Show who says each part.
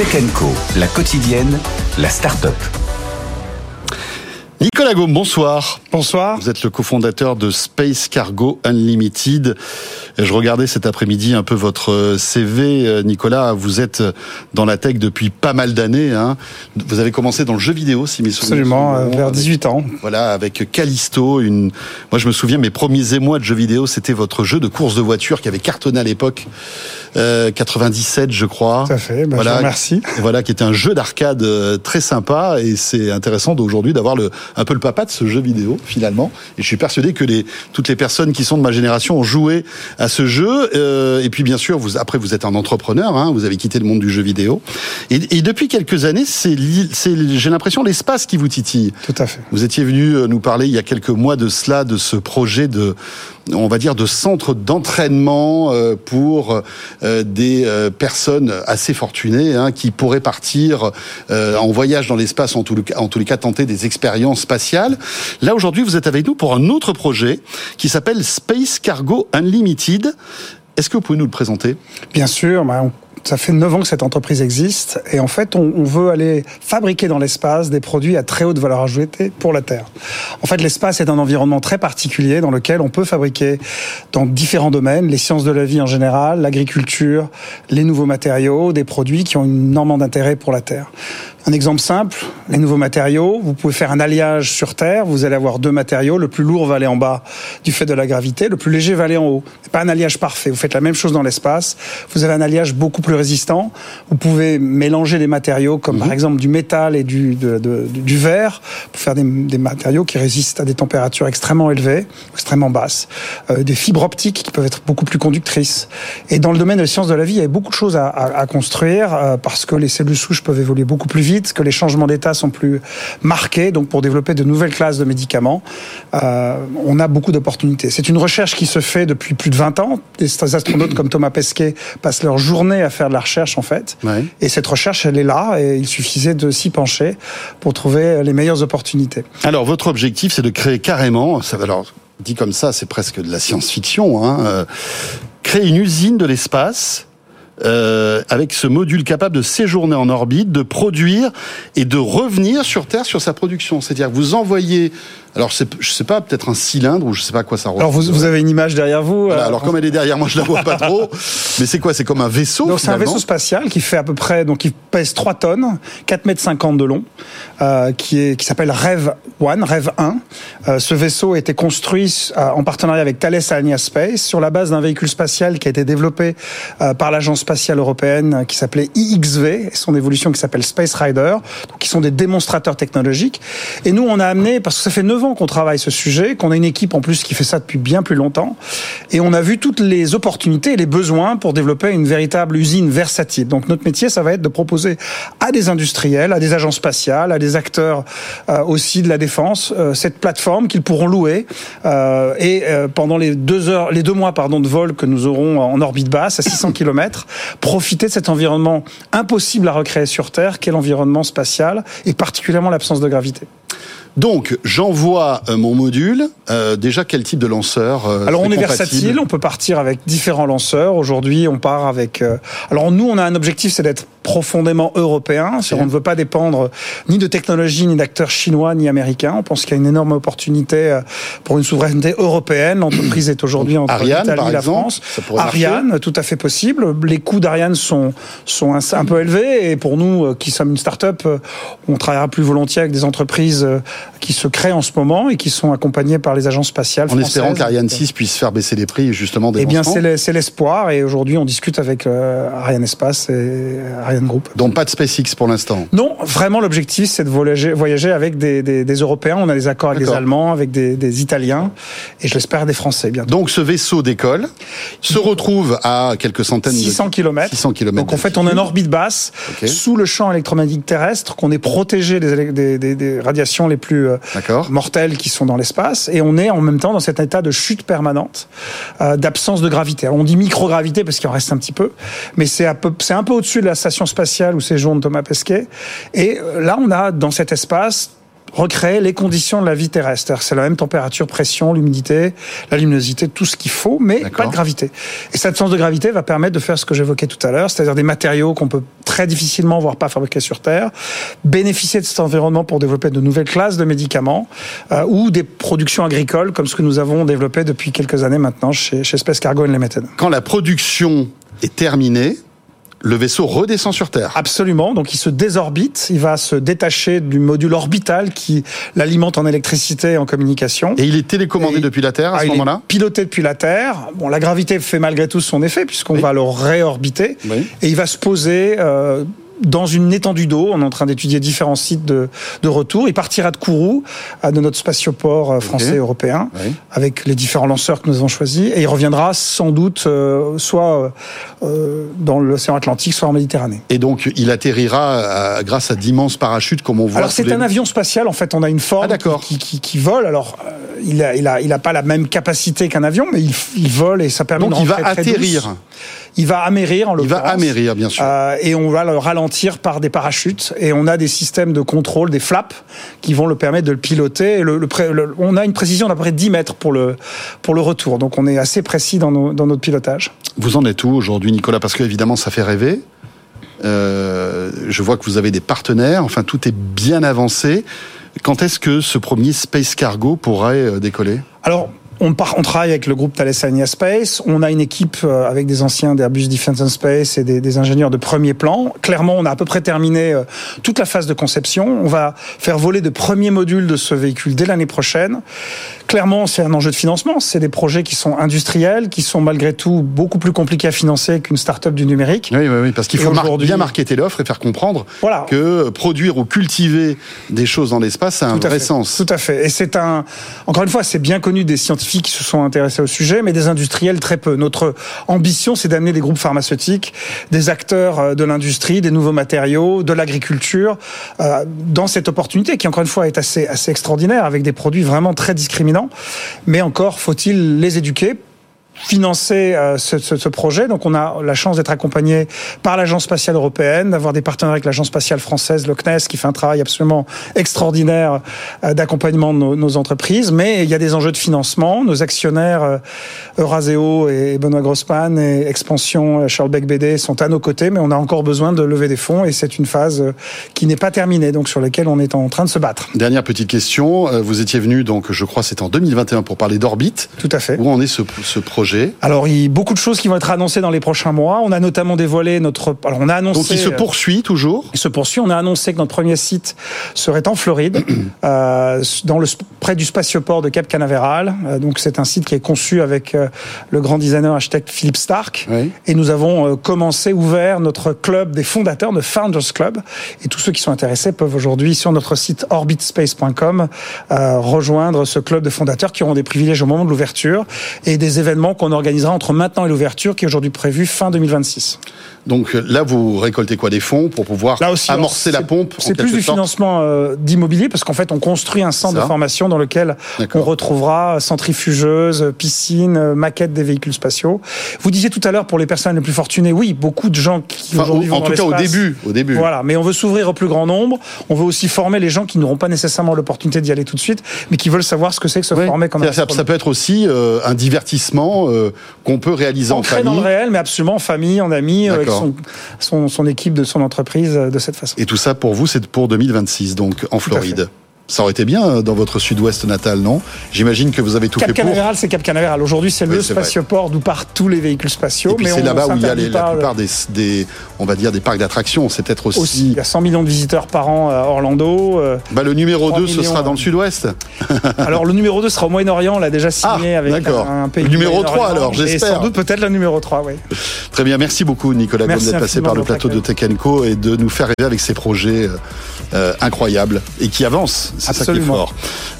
Speaker 1: Tech Co, la quotidienne, la start-up.
Speaker 2: Nicolas Gaume, bonsoir.
Speaker 3: Bonsoir.
Speaker 2: Vous êtes le cofondateur de Space Cargo Unlimited. Je regardais cet après-midi un peu votre CV, euh, Nicolas. Vous êtes dans la tech depuis pas mal d'années. Hein. Vous avez commencé dans le jeu vidéo, si mes
Speaker 3: souvenirs Absolument, euh, vers 18 ans.
Speaker 2: Voilà, avec Callisto. Une... Moi, je me souviens, mes premiers émois de jeux vidéo, c'était votre jeu de course de voiture qui avait cartonné à l'époque. 97, euh, je crois.
Speaker 3: Tout à fait. Ben, voilà, merci.
Speaker 2: Voilà, qui était un jeu d'arcade très sympa. Et c'est intéressant d'aujourd'hui d'avoir le, un peu le papa de ce jeu vidéo, finalement. Et je suis persuadé que les, toutes les personnes qui sont de ma génération ont joué à ce jeu. Euh, et puis bien sûr, vous, après vous êtes un entrepreneur, hein, vous avez quitté le monde du jeu vidéo. Et, et depuis quelques années, c'est, j'ai l'impression l'espace qui vous titille.
Speaker 3: Tout à fait.
Speaker 2: Vous étiez venu euh, nous parler il y a quelques mois de cela, de ce projet de, on va dire, de centre d'entraînement euh, pour des personnes assez fortunées hein, qui pourraient partir en voyage dans l'espace, en, tout, en tous les cas tenter des expériences spatiales. Là aujourd'hui, vous êtes avec nous pour un autre projet qui s'appelle Space Cargo Unlimited. Est-ce que vous pouvez nous le présenter?
Speaker 3: Bien sûr. Bah, ça fait 9 ans que cette entreprise existe et en fait on, veut aller fabriquer dans l'espace des produits à très haute valeur ajoutée pour la Terre. En fait l'espace est un environnement très particulier dans lequel on peut fabriquer dans différents domaines, les sciences de la vie en général, l'agriculture, les nouveaux matériaux, des produits qui ont énormément d'intérêt pour la Terre. Un exemple simple, les nouveaux matériaux, vous pouvez faire un alliage sur Terre, vous allez avoir deux matériaux, le plus lourd va aller en bas du fait de la gravité, le plus léger va aller en haut. Pas un alliage parfait, vous faites la même chose dans l'espace, vous avez un alliage beaucoup plus résistant, vous pouvez mélanger des matériaux comme par mhm. exemple du métal et du, du verre pour faire des, matériaux qui résistent à des températures extrêmement élevées, extrêmement basses, euh, des fibres optiques qui peuvent être beaucoup plus conductrices. Et dans le domaine de la science de la vie, il y a beaucoup de choses à, à, construire euh, parce que les cellules souches peuvent évoluer beaucoup plus vite que les changements d'état sont plus marqués. Donc, pour développer de nouvelles classes de médicaments, euh, on a beaucoup d'opportunités. C'est une recherche qui se fait depuis plus de 20 ans. Des astronautes comme Thomas Pesquet passent leur journée à faire de la recherche, en fait. Et cette recherche, elle est là, et il suffisait de s'y pencher pour trouver les meilleures opportunités.
Speaker 2: Alors, votre objectif, c'est de créer carrément, ça, alors, dit comme ça, c'est presque de la science-fiction, hein, euh, créer une usine de l'espace euh, avec ce module capable de séjourner en orbite, de produire et de revenir sur Terre sur sa production. C'est-à-dire que vous envoyez alors, je sais pas, peut-être un cylindre ou je sais pas quoi ça ressemble.
Speaker 3: Alors, vous, vous, avez une image derrière vous.
Speaker 2: Voilà, alors, comme elle est derrière moi, je la vois pas trop. Mais c'est quoi? C'est comme un vaisseau
Speaker 3: Donc, c'est un vaisseau spatial qui fait à peu près, donc il pèse 3 tonnes, 4 mètres 50 de long, euh, qui est qui s'appelle Rev 1, Rev 1. Euh, ce vaisseau a été construit euh, en partenariat avec Thales Alenia Space sur la base d'un véhicule spatial qui a été développé euh, par l'agence spatiale européenne qui s'appelait IXV, et son évolution qui s'appelle Space Rider, donc qui sont des démonstrateurs technologiques. Et nous, on a amené, parce que ça fait 9 qu'on travaille ce sujet, qu'on a une équipe en plus qui fait ça depuis bien plus longtemps, et on a vu toutes les opportunités et les besoins pour développer une véritable usine versatile. Donc notre métier, ça va être de proposer à des industriels, à des agences spatiales, à des acteurs euh, aussi de la défense, euh, cette plateforme qu'ils pourront louer euh, et pendant les deux heures, les deux mois pardon de vol que nous aurons en orbite basse à 600 km, profiter de cet environnement impossible à recréer sur Terre, qu'est l'environnement spatial et particulièrement l'absence de gravité.
Speaker 2: Donc, j'envoie euh, mon module. Euh, déjà, quel type de lanceur
Speaker 3: euh, Alors, on est versatile. On peut partir avec différents lanceurs. Aujourd'hui, on part avec. alors, nous, on a un objectif, c'est d'être profondément européen. On ne veut pas dépendre ni de technologie, ni d'acteurs chinois, ni américains. On pense qu'il y a une énorme opportunité pour une souveraineté européenne. L'entreprise est aujourd'hui entre l'Italie et la France. Ariane, tout à fait possible. Les coûts d'Ariane sont sont un, peu élevés et pour nous, qui sommes une start-up, on travaillera plus volontiers avec des entreprises qui se créent en ce moment et qui sont accompagnés par les agences spatiales. En
Speaker 2: espérant qu'Ariane 6 puisse faire baisser les prix justement des
Speaker 3: Eh bien, c'est l'espoir et aujourd'hui on discute avec euh, Ariane Espace et Ariane Group.
Speaker 2: Donc pas de SpaceX pour l'instant
Speaker 3: Non, vraiment l'objectif c'est de voyager, voyager avec des, des, des, Européens. On a des accords avec des Allemands, avec des, des Italiens et je l'espère des Français bientôt.
Speaker 2: Donc ce vaisseau décolle, se retrouve à quelques centaines
Speaker 3: 600 de... km. 600 km. Donc en fait on est en orbite basse, sous le champ électromagnétique terrestre, qu'on est protégé des, radiations les plus euh, mortels qui sont dans l'espace, et on est en même temps dans cet état de chute permanente, euh, d'absence de gravité. on dit microgravité parce qu'il en reste un petit peu, mais c'est un peu, c'est un peu au-dessus de la station spatiale où séjourne Thomas Pesquet. Et euh, là, on a dans cet espace recréer les conditions de la vie terrestre. C'est la même température, pression, l'humidité, la luminosité, tout ce qu'il faut, mais pas de gravité. Et cette absence de gravité va permettre de faire ce que j'évoquais tout à l'heure, c'est-à-dire des matériaux qu'on peut très difficilement, voire pas fabriquer sur Terre, bénéficier de cet environnement pour développer de nouvelles classes de médicaments euh, ou des productions agricoles comme ce que nous avons développé depuis quelques années maintenant chez, chez Space Cargo Unlimited.
Speaker 2: Quand la production est terminée, le vaisseau redescend sur Terre.
Speaker 3: Absolument. Donc il se désorbite, il va se détacher du module orbital qui l'alimente en électricité et en communication.
Speaker 2: Et il est télécommandé
Speaker 3: Et-
Speaker 2: depuis la Terre à
Speaker 3: Ah,
Speaker 2: ce moment-là
Speaker 3: piloté depuis la Terre. Bon, la gravité fait malgré tout son effet puisqu'on
Speaker 2: Oui.
Speaker 3: va le réorbiter
Speaker 2: Oui.
Speaker 3: et il va se poser euh, dans une étendue d'eau. On est en train d'étudier différents sites de, de retour. Il partira de Kourou, de notre spatioport euh, français
Speaker 2: Ok.
Speaker 3: et européen,
Speaker 2: Oui.
Speaker 3: avec les différents lanceurs que nous avons choisis. Et il reviendra sans doute euh, soit euh, dans l'océan Atlantique, soit en Méditerranée.
Speaker 2: Et donc, il atterrira grâce à d'immenses parachutes, comme on voit.
Speaker 3: Alors c'est
Speaker 2: les-
Speaker 3: un avion spatial. En fait, on a une forme
Speaker 2: Ah,
Speaker 3: qui, qui, qui vole. Alors il a, il a, il a pas la même capacité qu'un avion, mais il, il vole et ça permet
Speaker 2: Donc,
Speaker 3: de
Speaker 2: il va
Speaker 3: douce.
Speaker 2: atterrir.
Speaker 3: Il va amérir en
Speaker 2: Il va
Speaker 3: l'occurrence.
Speaker 2: amérir, bien sûr.
Speaker 3: Euh, et on va le ralentir par des parachutes. Et on a des systèmes de contrôle, des flaps, qui vont le permettre de le piloter. Et le, le pré- le- on a une précision d'à peu près 10 mètres pour le, pour le retour. Donc on est assez précis dans, nos- dans notre pilotage.
Speaker 2: Vous en êtes où aujourd'hui, Nicolas? Parce que évidemment, ça fait rêver. Euh, je vois que vous avez des partenaires. Enfin, tout est bien avancé. Quand est-ce que ce premier Space Cargo pourrait euh, décoller?
Speaker 3: Alors, on, part, on travaille avec le groupe Thales Alenia Space. On a une équipe euh, avec des anciens d'Airbus Defence and Space et des, des ingénieurs de premier plan. Clairement, on a à peu près terminé euh, toute la phase de conception. On va faire voler de premiers modules de ce véhicule dès l'année prochaine. Clairement, c'est un enjeu de financement. C'est des projets qui sont industriels, qui sont malgré tout beaucoup plus compliqués à financer qu'une start-up du numérique.
Speaker 2: Oui, oui, oui, parce qu'il faut mar- bien marketer l'offre et faire comprendre
Speaker 3: Voilà.
Speaker 2: que produire ou cultiver des choses dans l'espace, ça a un
Speaker 3: Tout à
Speaker 2: vrai
Speaker 3: fait.
Speaker 2: sens.
Speaker 3: Tout à fait. Et c'est un, encore une fois, c'est bien connu des scientifiques qui se sont intéressés au sujet, mais des industriels très peu. Notre ambition, c'est d'amener des groupes pharmaceutiques, des acteurs euh, de l'industrie, des nouveaux matériaux, de l'agriculture, euh, dans cette opportunité qui, encore une fois, est assez, assez extraordinaire, avec des produits vraiment très discriminants. Mais encore, faut-il les éduquer financer euh, ce, ce, ce projet. Donc on a la chance d'être accompagné par l'Agence spatiale européenne, d'avoir des partenaires avec l'Agence spatiale française, le CNES, qui fait un travail absolument extraordinaire euh, d'accompagnement de nos, nos entreprises. Mais il y a des enjeux de financement. Nos actionnaires, euh, Euraseo et Benoît Grossman et Expansion euh, Charles Beck BD sont à nos côtés, mais on a encore besoin de lever des fonds et c'est une phase euh, qui n'est pas terminée, donc sur laquelle on est en train de se battre.
Speaker 2: Dernière petite question. Euh, Vous étiez venu, donc, je crois, c'était en 2021 pour parler d'orbite.
Speaker 3: Tout à fait.
Speaker 2: Où en est ce, ce projet?
Speaker 3: Alors, il y a beaucoup de choses qui vont être annoncées dans les prochains mois. On a notamment dévoilé notre. Alors, on a annoncé.
Speaker 2: Donc, il se poursuit toujours
Speaker 3: Il se poursuit. On a annoncé que notre premier site serait en Floride, euh, dans le près du spatioport de Cap Canaveral. Euh, donc c'est un site qui est conçu avec euh, le grand designer architecte Philippe Stark.
Speaker 2: Oui.
Speaker 3: Et nous avons euh, commencé, ouvert notre club des fondateurs, le Founders Club. Et tous ceux qui sont intéressés peuvent aujourd'hui sur notre site orbitspace.com euh, rejoindre ce club de fondateurs qui auront des privilèges au moment de l'ouverture et des événements qu'on organisera entre maintenant et l'ouverture, qui est aujourd'hui prévu fin 2026.
Speaker 2: Donc euh, là, vous récoltez quoi Des fonds pour pouvoir
Speaker 3: Là aussi,
Speaker 2: amorcer la pompe
Speaker 3: C'est plus du
Speaker 2: sorte
Speaker 3: financement euh, d'immobilier parce qu'en fait, on construit un centre de formation dans lequel on retrouvera centrifugeuse, piscine, euh, maquette des véhicules spatiaux. Vous disiez tout à l'heure pour les personnes les plus fortunées, oui, beaucoup de gens qui
Speaker 2: Enfin,
Speaker 3: aujourd'hui
Speaker 2: au-
Speaker 3: vont
Speaker 2: en
Speaker 3: dans
Speaker 2: tout cas, au début, au début.
Speaker 3: Voilà, mais on veut s'ouvrir au plus grand nombre. On veut aussi former les gens qui n'auront pas nécessairement l'opportunité d'y aller tout de suite, mais qui veulent savoir ce que c'est que se
Speaker 2: Oui.
Speaker 3: former comme
Speaker 2: ça, ça peut être aussi euh, un divertissement euh, qu'on peut réaliser en
Speaker 3: Ancré dans
Speaker 2: famille.
Speaker 3: le réel, mais absolument en famille, en amis, avec
Speaker 2: D'accord.
Speaker 3: son, son, son équipe de son entreprise euh, de cette façon.
Speaker 2: Et tout ça pour vous, c'est pour 2026, donc en Floride. Ça aurait été bien euh, dans votre sud-ouest natal, non? J'imagine que vous avez tout
Speaker 3: Cap
Speaker 2: fait pour.
Speaker 3: Canaveral, c'est Cap Canaveral. Aujourd'hui, c'est
Speaker 2: Oui,
Speaker 3: le spatioport d'où partent tous les véhicules spatiaux.
Speaker 2: Et puis
Speaker 3: mais
Speaker 2: c'est
Speaker 3: on
Speaker 2: là-bas où il y a les- la
Speaker 3: pas,
Speaker 2: plupart des, des, on va dire, des parcs d'attractions. C'est peut-être aussi.
Speaker 3: Aussi, il y a 100 millions de visiteurs par an à Orlando. euh.
Speaker 2: Bah, le numéro
Speaker 3: 3
Speaker 2: 2, ce sera dans le
Speaker 3: euh,
Speaker 2: sud-ouest.
Speaker 3: Alors, le numéro 2 sera au Moyen-Orient. On l'a déjà signé
Speaker 2: Ah,
Speaker 3: avec
Speaker 2: d'accord.
Speaker 3: un, un pays.
Speaker 2: Le numéro
Speaker 3: Moyen-Orient.
Speaker 2: 3 alors,
Speaker 3: Et
Speaker 2: j'espère.
Speaker 3: sans doute peut-être le numéro 3, oui.
Speaker 2: Très bien, merci beaucoup Nicolas d'être passé par le plateau de Tech Co et de nous faire rêver avec ces projets euh, incroyables et qui avancent. C'est ça qui est fort.